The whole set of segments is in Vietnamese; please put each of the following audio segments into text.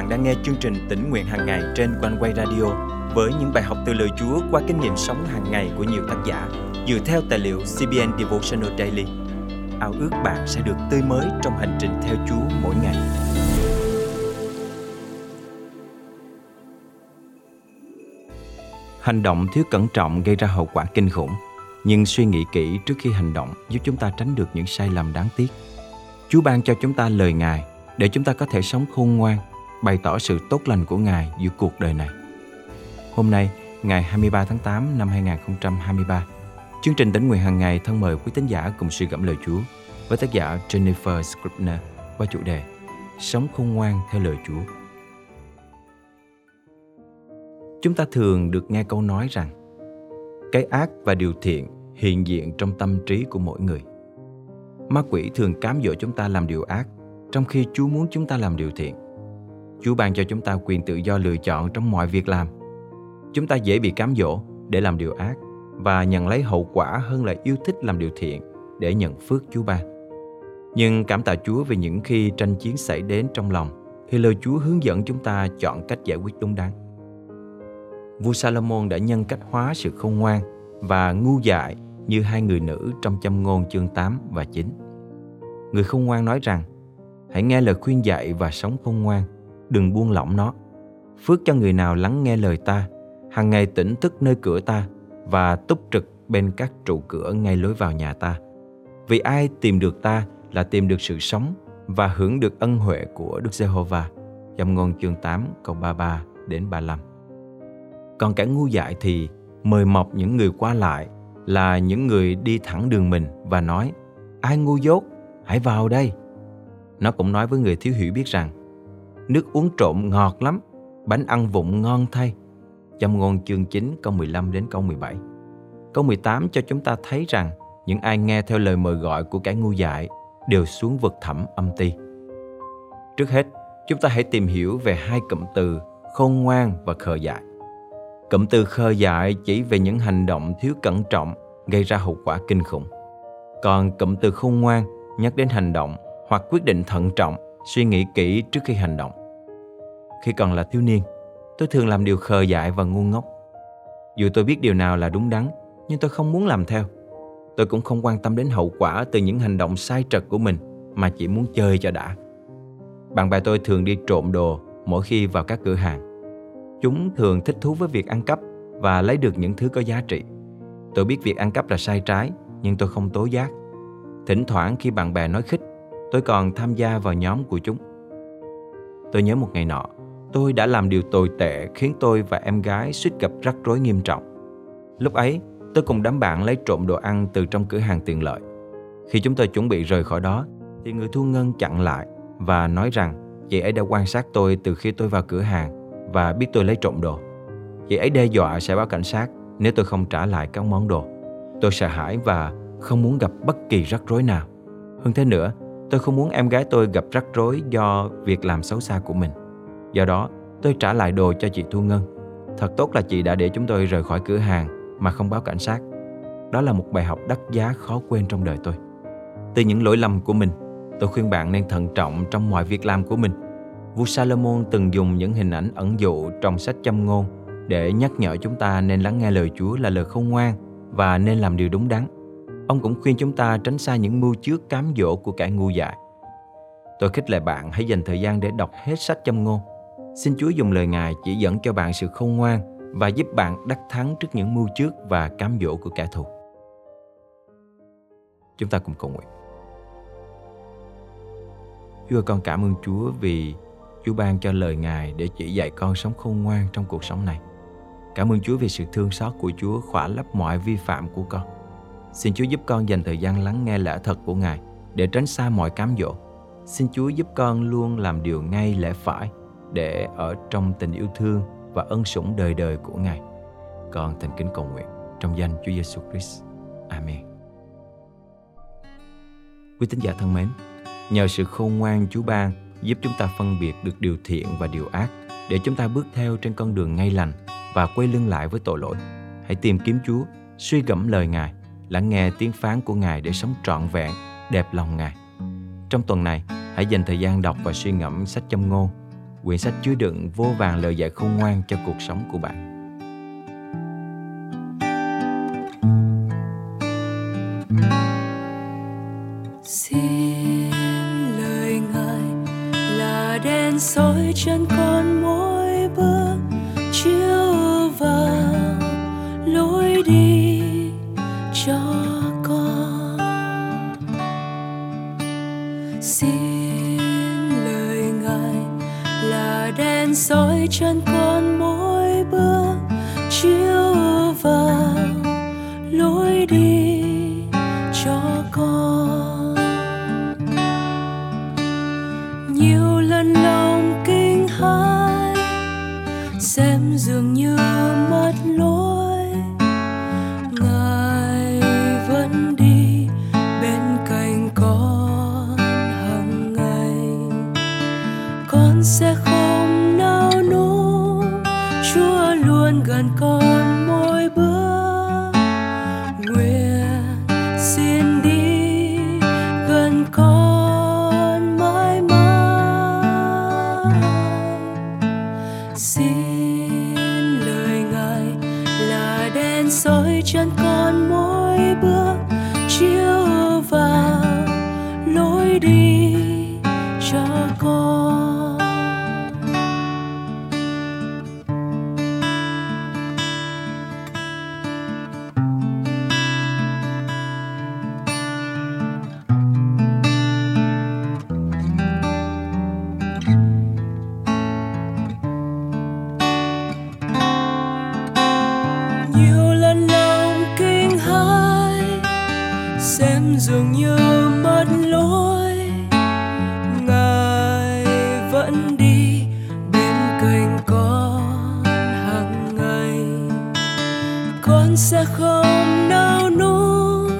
bạn đang nghe chương trình tỉnh nguyện hàng ngày trên quanh quay radio với những bài học từ lời Chúa qua kinh nghiệm sống hàng ngày của nhiều tác giả dựa theo tài liệu CBN Devotional Daily. Ao ước bạn sẽ được tươi mới trong hành trình theo Chúa mỗi ngày. Hành động thiếu cẩn trọng gây ra hậu quả kinh khủng, nhưng suy nghĩ kỹ trước khi hành động giúp chúng ta tránh được những sai lầm đáng tiếc. Chúa ban cho chúng ta lời Ngài để chúng ta có thể sống khôn ngoan, bày tỏ sự tốt lành của Ngài giữa cuộc đời này. Hôm nay, ngày 23 tháng 8 năm 2023, chương trình tính nguyện hàng ngày thân mời quý tín giả cùng suy gẫm lời Chúa với tác giả Jennifer Scribner qua chủ đề Sống khôn ngoan theo lời Chúa. Chúng ta thường được nghe câu nói rằng cái ác và điều thiện hiện diện trong tâm trí của mỗi người. Ma quỷ thường cám dỗ chúng ta làm điều ác, trong khi Chúa muốn chúng ta làm điều thiện. Chúa ban cho chúng ta quyền tự do lựa chọn trong mọi việc làm – chúng ta dễ bị cám dỗ để làm điều ác và nhận lấy hậu quả hơn là yêu thích làm điều thiện để nhận phước Chúa ban. Nhưng cảm tạ Chúa vì những khi tranh chiến xảy đến trong lòng thì lời Chúa hướng dẫn chúng ta chọn cách giải quyết đúng đắn. Vua Salomon đã nhân cách hóa sự khôn ngoan và ngu dại như hai người nữ trong châm ngôn chương 8 và 9. Người khôn ngoan nói rằng, hãy nghe lời khuyên dạy và sống khôn ngoan, đừng buông lỏng nó. Phước cho người nào lắng nghe lời ta hàng ngày tỉnh thức nơi cửa ta và túc trực bên các trụ cửa ngay lối vào nhà ta. Vì ai tìm được ta là tìm được sự sống và hưởng được ân huệ của Đức Giê-hô-va. Dòng ngôn chương 8 câu 33 đến 35. Còn kẻ ngu dại thì mời mọc những người qua lại là những người đi thẳng đường mình và nói Ai ngu dốt, hãy vào đây. Nó cũng nói với người thiếu hiểu biết rằng Nước uống trộn ngọt lắm, bánh ăn vụng ngon thay Châm ngôn chương 9 câu 15 đến câu 17. Câu 18 cho chúng ta thấy rằng những ai nghe theo lời mời gọi của kẻ ngu dại đều xuống vực thẳm âm ti. Trước hết, chúng ta hãy tìm hiểu về hai cụm từ khôn ngoan và khờ dại. Cụm từ khờ dại chỉ về những hành động thiếu cẩn trọng gây ra hậu quả kinh khủng. Còn cụm từ khôn ngoan nhắc đến hành động hoặc quyết định thận trọng, suy nghĩ kỹ trước khi hành động. Khi còn là thiếu niên, tôi thường làm điều khờ dại và ngu ngốc. Dù tôi biết điều nào là đúng đắn, nhưng tôi không muốn làm theo. Tôi cũng không quan tâm đến hậu quả từ những hành động sai trật của mình mà chỉ muốn chơi cho đã. Bạn bè tôi thường đi trộm đồ mỗi khi vào các cửa hàng. Chúng thường thích thú với việc ăn cắp và lấy được những thứ có giá trị. Tôi biết việc ăn cắp là sai trái, nhưng tôi không tố giác. Thỉnh thoảng khi bạn bè nói khích, tôi còn tham gia vào nhóm của chúng. Tôi nhớ một ngày nọ, tôi đã làm điều tồi tệ khiến tôi và em gái suýt gặp rắc rối nghiêm trọng. Lúc ấy, tôi cùng đám bạn lấy trộm đồ ăn từ trong cửa hàng tiện lợi. Khi chúng tôi chuẩn bị rời khỏi đó, thì người thu ngân chặn lại và nói rằng chị ấy đã quan sát tôi từ khi tôi vào cửa hàng và biết tôi lấy trộm đồ. Chị ấy đe dọa sẽ báo cảnh sát nếu tôi không trả lại các món đồ. Tôi sợ hãi và không muốn gặp bất kỳ rắc rối nào. Hơn thế nữa, tôi không muốn em gái tôi gặp rắc rối do việc làm xấu xa của mình. Do đó, tôi trả lại đồ cho chị Thu Ngân. Thật tốt là chị đã để chúng tôi rời khỏi cửa hàng mà không báo cảnh sát. Đó là một bài học đắt giá khó quên trong đời tôi. Từ những lỗi lầm của mình, tôi khuyên bạn nên thận trọng trong mọi việc làm của mình. Vua Salomon từng dùng những hình ảnh ẩn dụ trong sách châm ngôn để nhắc nhở chúng ta nên lắng nghe lời Chúa là lời không ngoan và nên làm điều đúng đắn. Ông cũng khuyên chúng ta tránh xa những mưu trước cám dỗ của kẻ ngu dại. Tôi khích lệ bạn hãy dành thời gian để đọc hết sách châm ngôn Xin Chúa dùng lời Ngài chỉ dẫn cho bạn sự khôn ngoan và giúp bạn đắc thắng trước những mưu trước và cám dỗ của kẻ thù. Chúng ta cùng cầu nguyện. Chúa con cảm ơn Chúa vì Chúa ban cho lời Ngài để chỉ dạy con sống khôn ngoan trong cuộc sống này. Cảm ơn Chúa vì sự thương xót của Chúa khỏa lấp mọi vi phạm của con. Xin Chúa giúp con dành thời gian lắng nghe lẽ thật của Ngài để tránh xa mọi cám dỗ. Xin Chúa giúp con luôn làm điều ngay lẽ phải để ở trong tình yêu thương và ân sủng đời đời của Ngài. Con thành kính cầu nguyện trong danh Chúa Giêsu Christ. Amen. Quý tín giả thân mến, nhờ sự khôn ngoan Chúa ban giúp chúng ta phân biệt được điều thiện và điều ác để chúng ta bước theo trên con đường ngay lành và quay lưng lại với tội lỗi. Hãy tìm kiếm Chúa, suy gẫm lời Ngài, lắng nghe tiếng phán của Ngài để sống trọn vẹn, đẹp lòng Ngài. Trong tuần này, hãy dành thời gian đọc và suy ngẫm sách châm ngôn quyển sách chứa đựng vô vàng lời dạy khôn ngoan cho cuộc sống của bạn. Xin lời Ngài là đèn soi chân con mỗi soi chân con mỗi bước chiếu vào gần xem dường như mất lối. Ngài vẫn đi bên cạnh con hàng ngày. Con sẽ không nao núng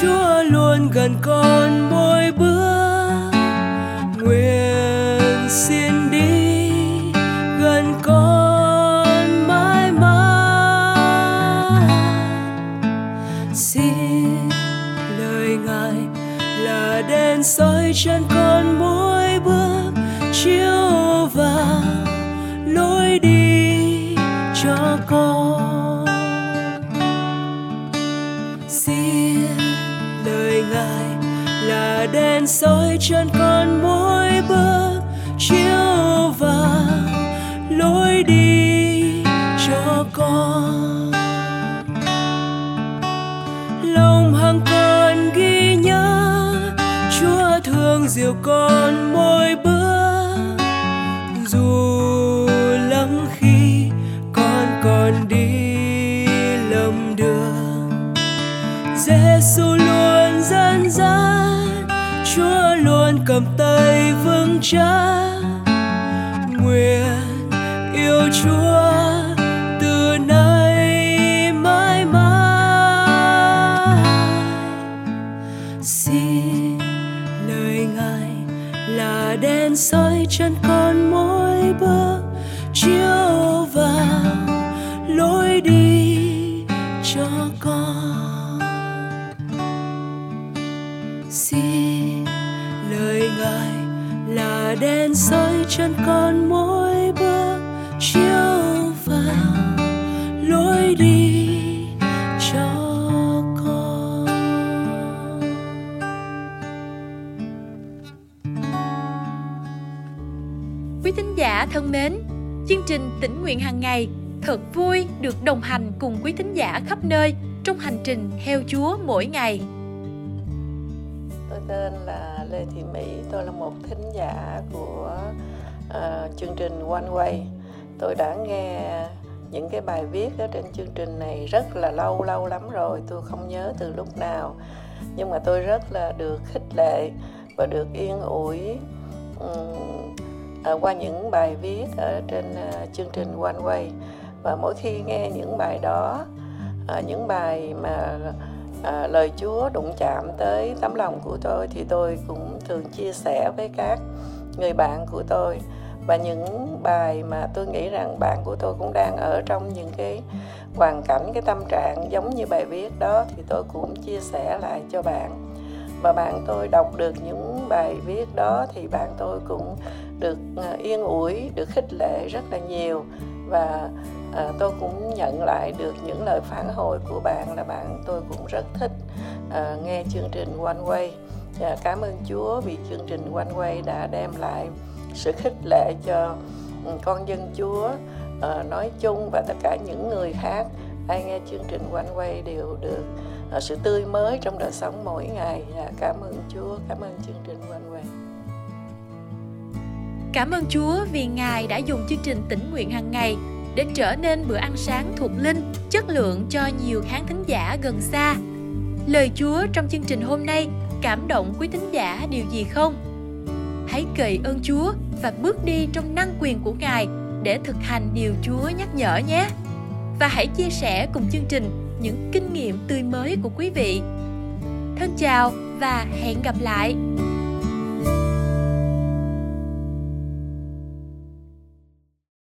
chúa luôn gần con mỗi bước. Nguyện xin xin lời ngài là đèn soi chân con mỗi bước chiếu vào lối đi cho con. Lòng hằng con ghi nhớ chúa thương dìu con mỗi bước vững nguyện yêu Chúa từ nay mãi mãi. Xin lời ngài là đèn soi chân con mỗi bước chiếu vào lối đi cho con. Xin đèn soi chân con mỗi bước chiếu vào lối đi cho con Quý thính giả thân mến, chương trình tỉnh nguyện hàng ngày thật vui được đồng hành cùng quý thính giả khắp nơi trong hành trình theo Chúa mỗi ngày. Tôi tên là Lê Thị Mỹ, tôi là một thính giả của uh, chương trình One Way. Tôi đã nghe những cái bài viết ở trên chương trình này rất là lâu lâu lắm rồi, tôi không nhớ từ lúc nào. Nhưng mà tôi rất là được khích lệ và được yên ủi um, uh, qua những bài viết ở trên uh, chương trình One Way. Và mỗi khi nghe những bài đó, uh, những bài mà à, lời Chúa đụng chạm tới tấm lòng của tôi thì tôi cũng thường chia sẻ với các người bạn của tôi. Và những bài mà tôi nghĩ rằng bạn của tôi cũng đang ở trong những cái hoàn cảnh cái tâm trạng giống như bài viết đó thì tôi cũng chia sẻ lại cho bạn. Và bạn tôi đọc được những bài viết đó thì bạn tôi cũng được à, yên ủi được khích lệ rất là nhiều. Và à, tôi cũng nhận lại được những lời phản hồi của bạn là bạn tôi cũng rất thích à, nghe chương trình One Way à, cảm ơn Chúa vì chương trình One Way đã đem lại sự khích lệ cho ừ, con dân Chúa à, nói chung và tất cả những người khác ai nghe chương trình One Way đều được à, sự tươi mới trong đời sống mỗi ngày. À, cảm ơn Chúa, cảm ơn chương trình One Way. Cảm ơn Chúa vì Ngài đã dùng chương trình tỉnh nguyện hàng ngày để trở nên bữa ăn sáng thuộc linh, chất lượng cho nhiều khán thính giả gần xa. Lời Chúa trong chương trình hôm nay cảm động quý thính giả điều gì không? Hãy cậy ơn Chúa và bước đi trong năng quyền của Ngài để thực hành điều Chúa nhắc nhở nhé. Và hãy chia sẻ cùng chương trình những kinh nghiệm tươi mới của quý vị. Thân chào và hẹn gặp lại.